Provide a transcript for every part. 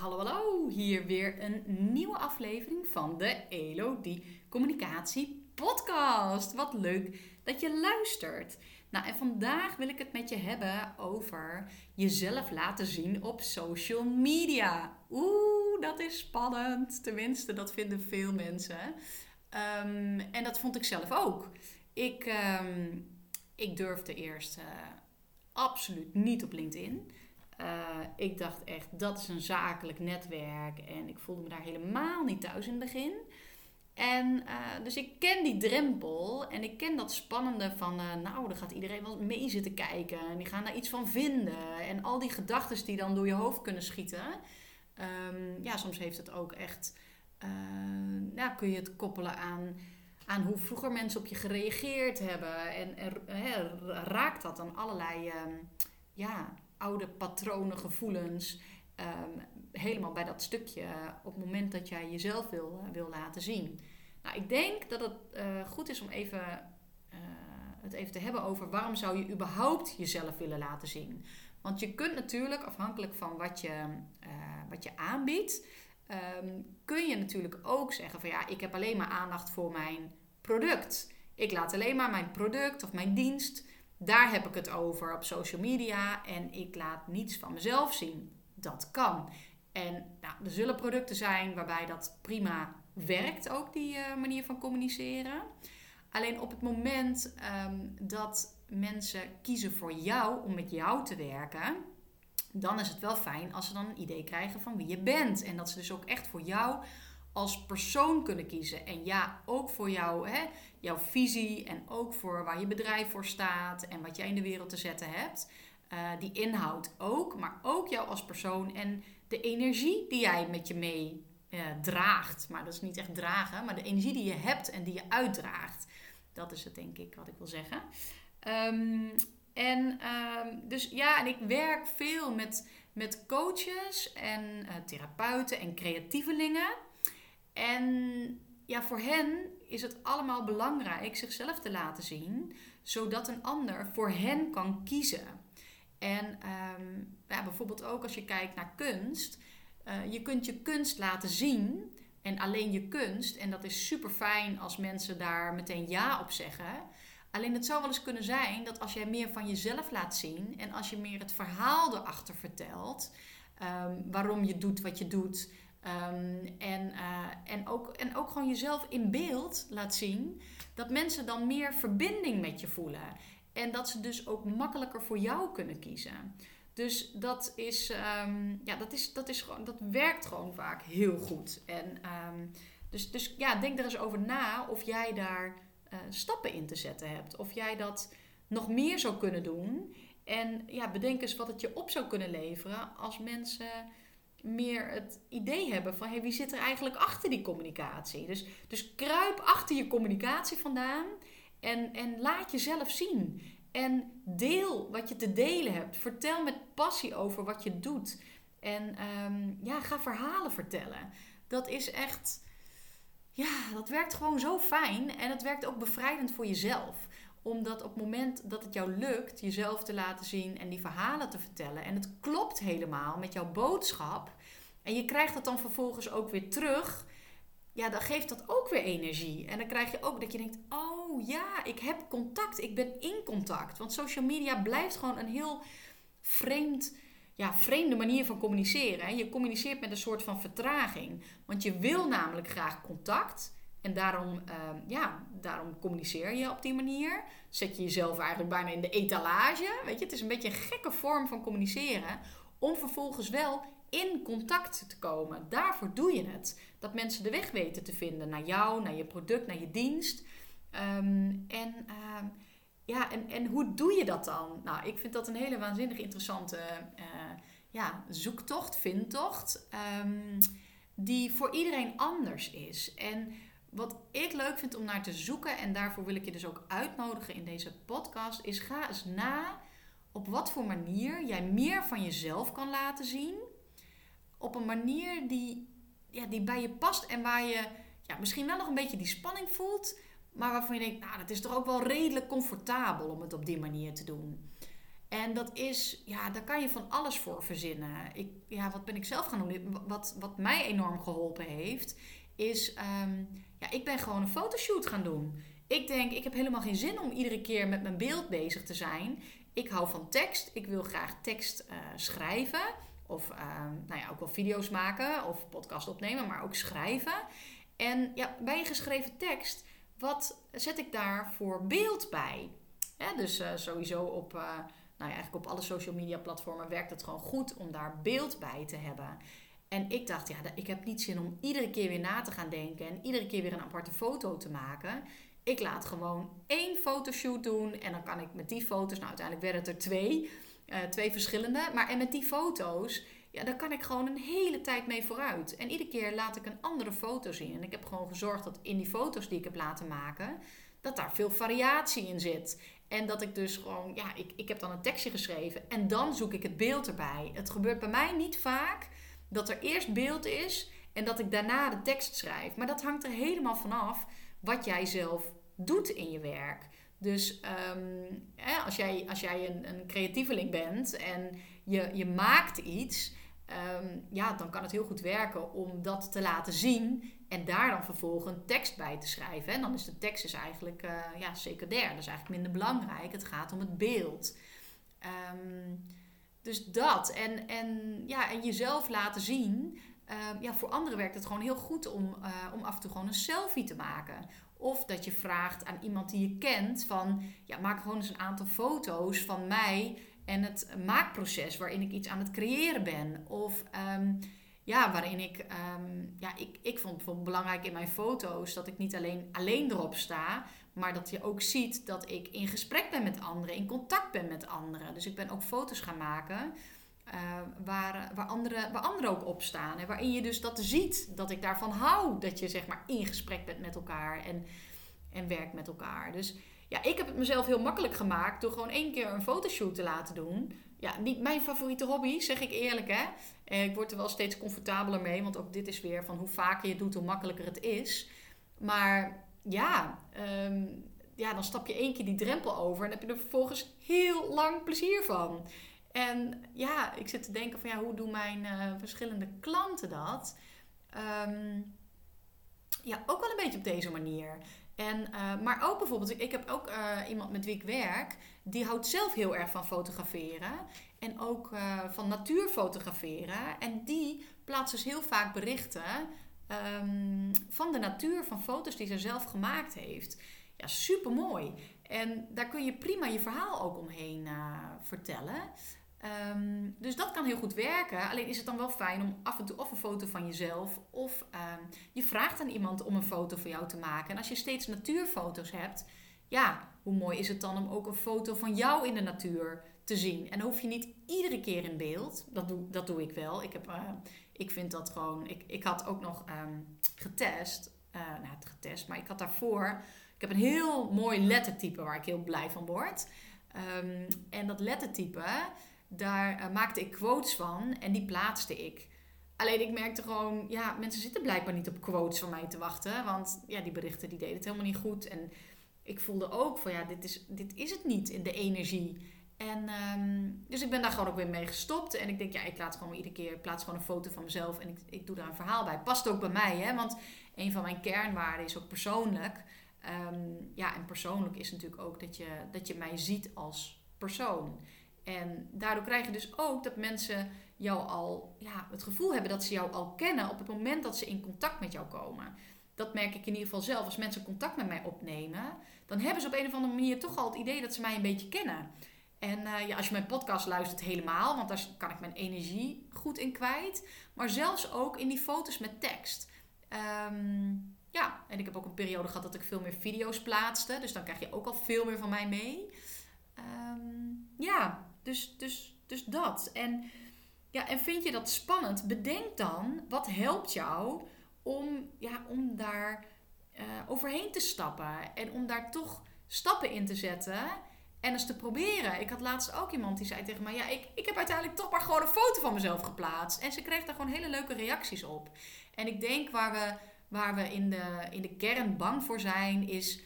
Hallo, hallo. Hier weer een nieuwe aflevering van de Elodie Communicatie Podcast. Wat leuk dat je luistert. Nou, en vandaag wil ik het met je hebben over jezelf laten zien op social media. Oeh, dat is spannend. Tenminste, dat vinden veel mensen. Ehm, en dat vond ik zelf ook. Ik, um, ik durfde eerst uh, absoluut niet op LinkedIn. Uh, ik dacht echt, dat is een zakelijk netwerk. En ik voelde me daar helemaal niet thuis in het begin. En uh, dus ik ken die drempel en ik ken dat spannende van, uh, nou, dan gaat iedereen wel mee zitten kijken en die gaan daar iets van vinden. En al die gedachten die dan door je hoofd kunnen schieten. Um, ja, soms heeft het ook echt, nou, kun je het koppelen aan, aan hoe vroeger mensen op je gereageerd hebben. En er, raakt dat dan allerlei, um, ja, oude patronen, gevoelens. Um, helemaal bij dat stukje op het moment dat jij jezelf wil, uh, wil laten zien. Nou, ik denk dat het uh, goed is om even, het even te hebben over waarom zou je überhaupt jezelf willen laten zien. Want je kunt natuurlijk, afhankelijk van wat je, wat je aanbiedt, um, kun je natuurlijk ook zeggen van ja, ik heb alleen maar aandacht voor mijn product. Ik laat alleen maar mijn product of mijn dienst daar heb ik het over op social media en ik laat niets van mezelf zien. Dat kan. En nou, er zullen producten zijn waarbij dat prima werkt, ook die uh, manier van communiceren. Alleen op het moment um, dat mensen kiezen voor jou om met jou te werken, dan is het wel fijn als ze dan een idee krijgen van wie je bent. En dat ze dus ook echt voor jou als persoon kunnen kiezen. En ja, ook voor jou, hè, jouw visie en ook voor waar je bedrijf voor staat en wat jij in de wereld te zetten hebt. Uh, die inhoud ook, maar ook jou als persoon en de energie die jij met je mee uh, draagt. Maar dat is niet echt dragen, maar de energie die je hebt en die je uitdraagt. Dat is het denk ik wat ik wil zeggen. Um, en um, dus ja, en ik werk veel met, met coaches en uh, therapeuten en creatievelingen. En ja, voor hen is het allemaal belangrijk zichzelf te laten zien, zodat een ander voor hen kan kiezen. En um, ja, bijvoorbeeld ook als je kijkt naar kunst. Uh, je kunt je kunst laten zien en alleen je kunst. En dat is super fijn als mensen daar meteen ja op zeggen. Alleen het zou wel eens kunnen zijn dat als jij meer van jezelf laat zien en als je meer het verhaal erachter vertelt, um, waarom je doet wat je doet, Um, en, uh, en, ook, en ook gewoon jezelf in beeld laat zien. Dat mensen dan meer verbinding met je voelen. En dat ze dus ook makkelijker voor jou kunnen kiezen. Dus dat is, um, ja, dat is, dat is gewoon, dat werkt gewoon vaak heel goed. En um, dus, dus ja, denk er eens over na of jij daar uh, stappen in te zetten hebt. Of jij dat nog meer zou kunnen doen. En ja, bedenk eens wat het je op zou kunnen leveren als mensen meer het idee hebben van hey, wie zit er eigenlijk achter die communicatie. Dus, dus kruip achter je communicatie vandaan en, en laat jezelf zien. En deel wat je te delen hebt. Vertel met passie over wat je doet. En um, ja, ga verhalen vertellen. Dat is echt, ja, dat werkt gewoon zo fijn. En het werkt ook bevrijdend voor jezelf omdat op het moment dat het jou lukt jezelf te laten zien en die verhalen te vertellen. En het klopt helemaal met jouw boodschap. En je krijgt dat dan vervolgens ook weer terug. Ja, dan geeft dat ook weer energie. En dan krijg je ook dat je denkt: oh ja, ik heb contact. Ik ben in contact. Want social media blijft gewoon een heel vreemd, ja, vreemde manier van communiceren. Je communiceert met een soort van vertraging. Want je wil namelijk graag contact. En daarom, uh, ja, daarom communiceer je op die manier. Zet je jezelf eigenlijk bijna in de etalage. Weet je, het is een beetje een gekke vorm van communiceren. Om vervolgens wel in contact te komen. Daarvoor doe je het. Dat mensen de weg weten te vinden naar jou, naar je product, naar je dienst. Um, en, uh, ja, en, en hoe doe je dat dan? Nou, ik vind dat een hele waanzinnig interessante uh, ja, zoektocht, vindtocht. Die voor iedereen anders is. En wat ik leuk vind om naar te zoeken, en daarvoor wil ik je dus ook uitnodigen in deze podcast, is ga eens na op wat voor manier jij meer van jezelf kan laten zien. Op een manier die, ja, die bij je past en waar je ja, misschien wel nog een beetje die spanning voelt, maar waarvan je denkt, nou, dat is toch ook wel redelijk comfortabel om het op die manier te doen. En dat is, ja, daar kan je van alles voor verzinnen. Ik, ja, wat ben ik zelf gaan doen? Wat, wat mij enorm geholpen heeft, is, ehm, ja, ik ben gewoon een fotoshoot gaan doen. Ik denk, ik heb helemaal geen zin om iedere keer met mijn beeld bezig te zijn. Ik hou van tekst. Ik wil graag tekst uh, schrijven. Of ehm, nou ja, ook wel video's maken of podcast opnemen, maar ook schrijven. En ja, bij een geschreven tekst, wat zet ik daar voor beeld bij? dus uh, sowieso op, uh, nou ja, eigenlijk op alle social media platformen werkt het gewoon goed om daar beeld bij te hebben. En ik dacht, ja, ik heb niet zin om iedere keer weer na te gaan denken en iedere keer weer een aparte foto te maken. Ik laat gewoon één fotoshoot doen en dan kan ik met die foto's, nou uiteindelijk werden het er twee, uh, twee verschillende. Maar en met die foto's, ja, daar kan ik gewoon een hele tijd mee vooruit. En iedere keer laat ik een andere foto zien. En ik heb gewoon gezorgd dat in die foto's die ik heb laten maken, dat daar veel variatie in zit. En dat ik dus gewoon, ja, ik, ik heb dan een tekstje geschreven en dan zoek ik het beeld erbij. Het gebeurt bij mij niet vaak dat er eerst beeld is en dat ik daarna de tekst schrijf. Maar dat hangt er helemaal vanaf wat jij zelf doet in je werk. Dus um, als jij, als jij een, een creatieveling bent en je, je maakt iets, Ehm, ja, dan kan het heel goed werken om dat te laten zien en daar dan vervolgens tekst bij te schrijven. En dan is de tekst is eigenlijk uh, ja, secundair, dat is eigenlijk minder belangrijk. Het gaat om het beeld. Ehm, dus dat. En, en, ja, en jezelf laten zien. Ehm, ja, voor anderen werkt het gewoon heel goed om, uh, om af en toe gewoon een selfie te maken. Of dat je vraagt aan iemand die je kent van ja, maak gewoon eens een aantal foto's van mij en het maakproces waarin ik iets aan het creëren ben. Of um, ja, waarin ik, um, ja, ik, ik vond bijvoorbeeld belangrijk in mijn foto's dat ik niet alleen, alleen erop sta, maar dat je ook ziet dat ik in gesprek ben met anderen, in contact ben met anderen. Dus ik ben ook foto's gaan maken. Uh, waar, waar, anderen, waar anderen ook op staan. En waarin je dus dat ziet, dat ik daarvan hou. Dat je zeg maar in gesprek bent met elkaar en, en werkt met elkaar. Dus ja, ik heb het mezelf heel makkelijk gemaakt door gewoon één keer een fotoshoot te laten doen. Ja, niet mijn favoriete hobby, zeg ik eerlijk hè. Eh, ik word er wel steeds comfortabeler mee, want ook dit is weer van hoe vaker je het doet, hoe makkelijker het is. Maar ja, ehm, ja, dan stap je één keer die drempel over en heb je er vervolgens heel lang plezier van. En ja, ik zit te denken van ja, hoe doen mijn uh, verschillende klanten dat? Um, ja, ook wel een beetje op deze manier. En, uh, maar ook bijvoorbeeld, ik heb ook uh, iemand met wie ik werk, die houdt zelf heel erg van fotograferen. En ook uh, van natuur fotograferen. En die plaatst dus heel vaak berichten um, van de natuur, van foto's die ze zelf gemaakt heeft. Ja, super mooi. En daar kun je prima je verhaal ook omheen vertellen. Um, dus dat kan heel goed werken. Alleen is het dan wel fijn om af en toe of een foto van jezelf of um, je vraagt aan iemand om een foto van jou te maken. En als je steeds natuurfoto's hebt, ja, hoe mooi is het dan om ook een foto van jou in de natuur te zien? En hoef je niet iedere keer in beeld. Dat doe, dat doe ik wel. Ik, heb, uh, ik vind dat gewoon. Ik, ik had ook nog getest. Uh, nou, het getest, maar ik had daarvoor. Ik heb een heel mooi lettertype waar ik heel blij van word. En dat lettertype daar uh, maakte ik quotes van en die plaatste ik. Alleen ik merkte gewoon, ja, mensen zitten blijkbaar niet op quotes van mij te wachten. Want ja, die berichten die deden het helemaal niet goed. En ik voelde ook van ja, dit is, dit is het niet in de energie. En um, dus ik ben daar gewoon ook weer mee gestopt. En ik denk, ja, ik laat gewoon iedere keer, plaats gewoon een foto van mezelf en ik, ik doe daar een verhaal bij. Past ook bij mij, hè? Want een van mijn kernwaarden is ook persoonlijk. Um, ja, en persoonlijk is natuurlijk ook dat je, dat je mij ziet als persoon. En daardoor krijg je dus ook dat mensen jou al ja, het gevoel hebben dat ze jou al kennen op het moment dat ze in contact met jou komen. Dat merk ik in ieder geval zelf. Als mensen contact met mij opnemen, dan hebben ze op een of andere manier toch al het idee dat ze mij een beetje kennen. En uh, ja, als je mijn podcast luistert, helemaal, want daar kan ik mijn energie goed in kwijt. Maar zelfs ook in die foto's met tekst. Um, ja, en ik heb ook een periode gehad dat ik veel meer video's plaatste. Dus dan krijg je ook al veel meer van mij mee. Um, ja, dus, dus, dus dat. En, ja, en vind je dat spannend? Bedenk dan, wat helpt jou om, ja, om daar uh, overheen te stappen. En om daar toch stappen in te zetten. En eens te proberen. Ik had laatst ook iemand die zei tegen mij: Ja, ik, ik heb uiteindelijk toch maar gewoon een foto van mezelf geplaatst. En ze kreeg daar gewoon hele leuke reacties op. En ik denk waar we, waar we in, de, in de kern bang voor zijn, is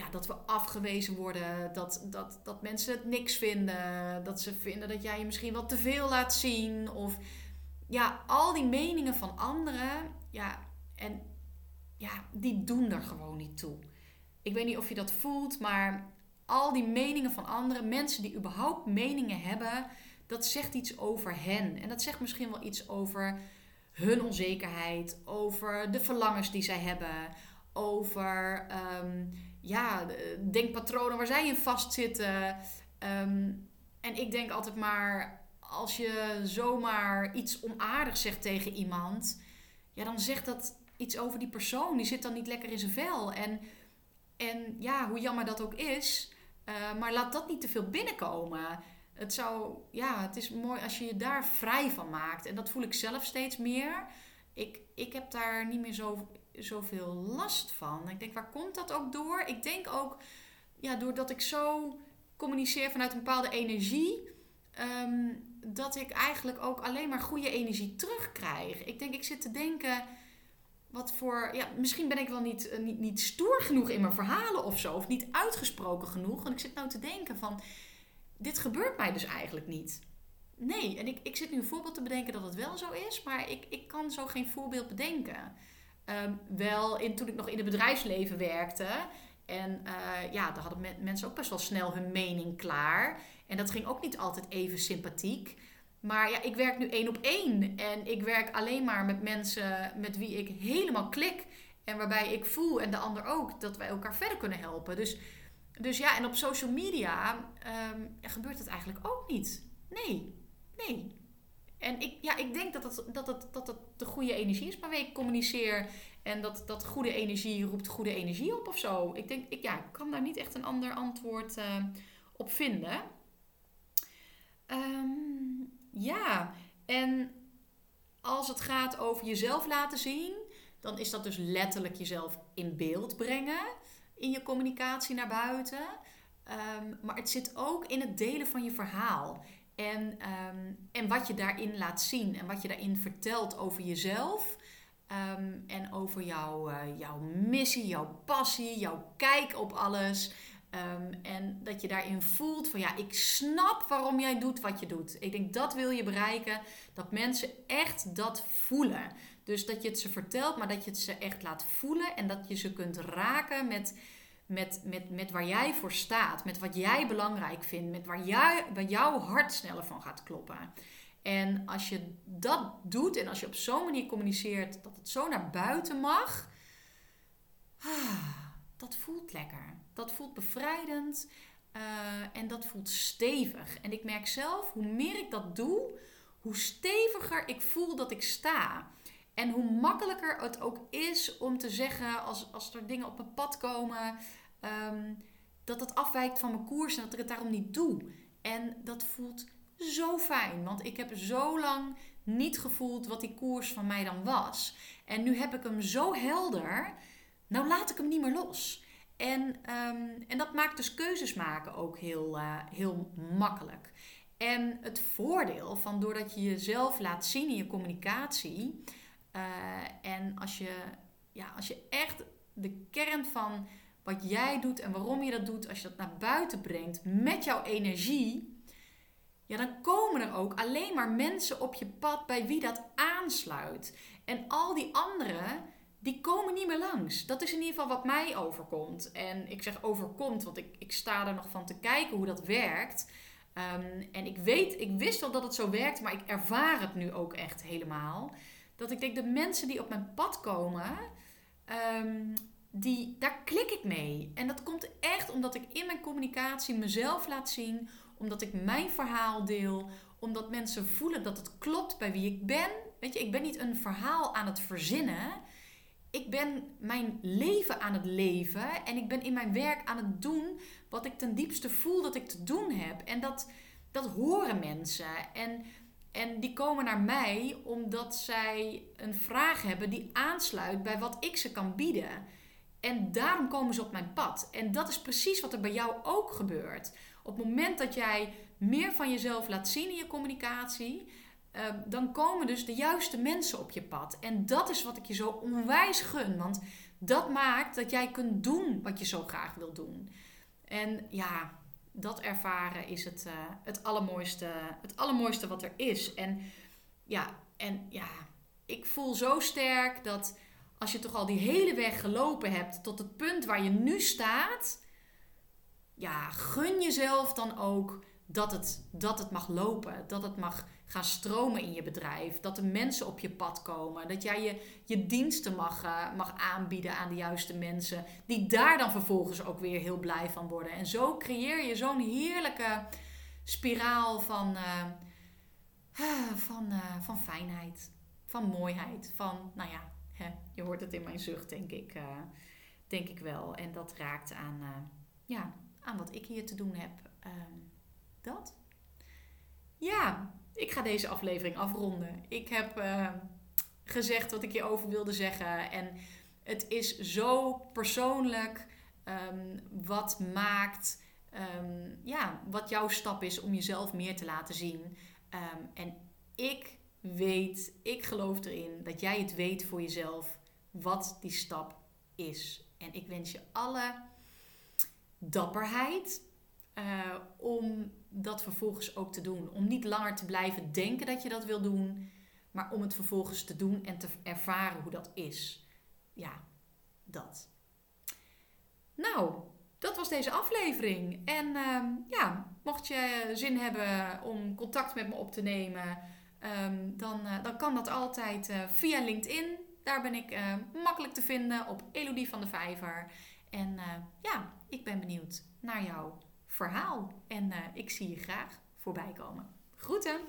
ja, dat we afgewezen worden, dat, dat, dat mensen het niks vinden, dat ze vinden dat jij je misschien wat te veel laat zien. Of ja, al die meningen van anderen, ja, en ja, die doen er gewoon niet toe. Ik weet niet of je dat voelt, maar al die meningen van anderen, mensen die überhaupt meningen hebben, dat zegt iets over hen. En dat zegt misschien wel iets over hun onzekerheid, over de verlangens die zij hebben, over um, ja, denkpatronen waar zij in vastzitten. Um, en ik denk altijd maar, als je zomaar iets onaardigs zegt tegen iemand, ja, dan zegt dat iets over die persoon. Die zit dan niet lekker in zijn vel. En, en ja, hoe jammer dat ook is, uh, maar laat dat niet te veel binnenkomen. Het zou, ja, het is mooi als je je daar vrij van maakt. En dat voel ik zelf steeds meer. Ik, ik heb daar niet meer zo, zoveel last van. Ik denk, waar komt dat ook door? Ik denk ook, ja, doordat ik zo communiceer vanuit een bepaalde energie, ehm, dat ik eigenlijk ook alleen maar goede energie terugkrijg. Ik denk, ik zit te denken, wat voor, ja, misschien ben ik wel niet, eh, niet, niet stoer genoeg in mijn verhalen of zo, of niet uitgesproken genoeg. En ik zit nou te denken van, dit gebeurt mij dus eigenlijk niet. Nee, en ik, ik zit nu een voorbeeld te bedenken dat het wel zo is, maar ik, ik kan zo geen voorbeeld bedenken. Ehm, wel in, toen ik nog in het bedrijfsleven werkte. En uh, ja, daar hadden mensen ook best wel snel hun mening klaar. En dat ging ook niet altijd even sympathiek. Maar ja, ik werk nu één op één. En ik werk alleen maar met mensen met wie ik helemaal klik. En waarbij ik voel, en de ander ook, dat wij elkaar verder kunnen helpen. Dus, dus ja, en op social media um, gebeurt het eigenlijk ook niet. Nee, nee. En ik, ja, ik denk dat het, dat, dat de goede energie is waarmee ik communiceer. En dat, dat goede energie roept goede energie op of zo. Ik denk, ik, ja, kan daar niet echt een ander antwoord uh, op vinden. Um, ja, en als het gaat over jezelf laten zien, dan is dat dus letterlijk jezelf in beeld brengen in je communicatie naar buiten. Um, maar het zit ook in het delen van je verhaal. En, um, en wat je daarin laat zien en wat je daarin vertelt over jezelf. Um, en over jouw, uh, jouw missie, jouw passie, jouw kijk op alles. Um, en dat je daarin voelt van ja, ik snap waarom jij doet wat je doet. Ik denk dat wil je bereiken. Dat mensen echt dat voelen. Dus dat je het ze vertelt, maar dat je het ze echt laat voelen. En dat je ze kunt raken met, met, met, met waar jij voor staat. Met wat jij belangrijk vindt. Met waar, jij, waar jouw hart sneller van gaat kloppen. En als je dat doet en als je op zo'n manier communiceert dat het zo naar buiten mag. Ah, dat voelt lekker. Dat voelt bevrijdend uh, en dat voelt stevig. En ik merk zelf, hoe meer ik dat doe, hoe steviger ik voel dat ik sta. En hoe makkelijker het ook is om te zeggen, als, als er dingen op mijn pad komen, um, dat het afwijkt van mijn koers en dat ik het daarom niet doe. En dat voelt zo fijn, want ik heb zo lang niet gevoeld wat die koers van mij dan was. En nu heb ik hem zo helder, nou laat ik hem niet meer los. En, um, en dat maakt dus keuzes maken ook heel, uh, heel makkelijk. En het voordeel van doordat je jezelf laat zien in je communicatie. Uh, en als je, ja, als je echt de kern van wat jij doet en waarom je dat doet, als je dat naar buiten brengt met jouw energie. Ja, dan komen er ook alleen maar mensen op je pad bij wie dat aansluit. En al die anderen, die komen niet meer langs. Dat is in ieder geval wat mij overkomt. En ik zeg overkomt, want ik, ik sta er nog van te kijken hoe dat werkt. Um, en ik weet, ik wist wel dat het zo werkt, maar ik ervaar het nu ook echt helemaal. Dat ik denk, de mensen die op mijn pad komen, um, die, daar klik ik mee. En dat komt echt omdat ik in mijn communicatie mezelf laat zien, omdat ik mijn verhaal deel, omdat mensen voelen dat het klopt bij wie ik ben. Weet je, ik ben niet een verhaal aan het verzinnen ik ben mijn leven aan het leven en ik ben in mijn werk aan het doen wat ik ten diepste voel dat ik te doen heb. En dat, dat horen mensen. En, en die komen naar mij omdat zij een vraag hebben die aansluit bij wat ik ze kan bieden. En daarom komen ze op mijn pad. En dat is precies wat er bij jou ook gebeurt. Op het moment dat jij meer van jezelf laat zien in je communicatie, ehm, dan komen dus de juiste mensen op je pad. En dat is wat ik je zo onwijs gun. Want dat maakt dat jij kunt doen wat je zo graag wil doen. En ja, dat ervaren is het, uh, het, allermooiste, het allermooiste wat er is. En ja, en ja, ik voel zo sterk dat als je toch al die hele weg gelopen hebt tot het punt waar je nu staat, ja, gun jezelf dan ook dat het, dat het mag lopen. Dat het mag gaan stromen in je bedrijf. Dat er mensen op je pad komen. Dat jij je, je diensten mag, uh, mag aanbieden aan de juiste mensen. Die daar dan vervolgens ook weer heel blij van worden. En zo creëer je zo'n heerlijke spiraal van, uh, van, uh, van fijnheid. Van mooiheid. Van, nou ja, hè, je hoort het in mijn zucht, denk ik, denk ik wel. En dat raakt aan, ja, aan wat ik hier te doen heb. Um, dat. Ja, ik ga deze aflevering afronden. Ik heb uh, gezegd wat ik je over wilde zeggen. En het is zo persoonlijk um, wat maakt, um, ja, wat jouw stap is om jezelf meer te laten zien. en ik weet, ik geloof erin dat jij het weet voor jezelf wat die stap is. En ik wens je alle dapperheid uh, om dat vervolgens ook te doen. Om niet langer te blijven denken dat je dat wil doen, maar om het vervolgens te doen en te ervaren hoe dat is. Ja, dat. Nou, dat was deze aflevering. En uh, ja, mocht je zin hebben om contact met me op te nemen, um, dan, uh, dan kan dat altijd uh, via LinkedIn. Daar ben ik uh, makkelijk te vinden op Elodie van de Vijver. En ja, ik ben benieuwd naar jou verhaal. En uh, ik zie je graag voorbij komen. Groeten!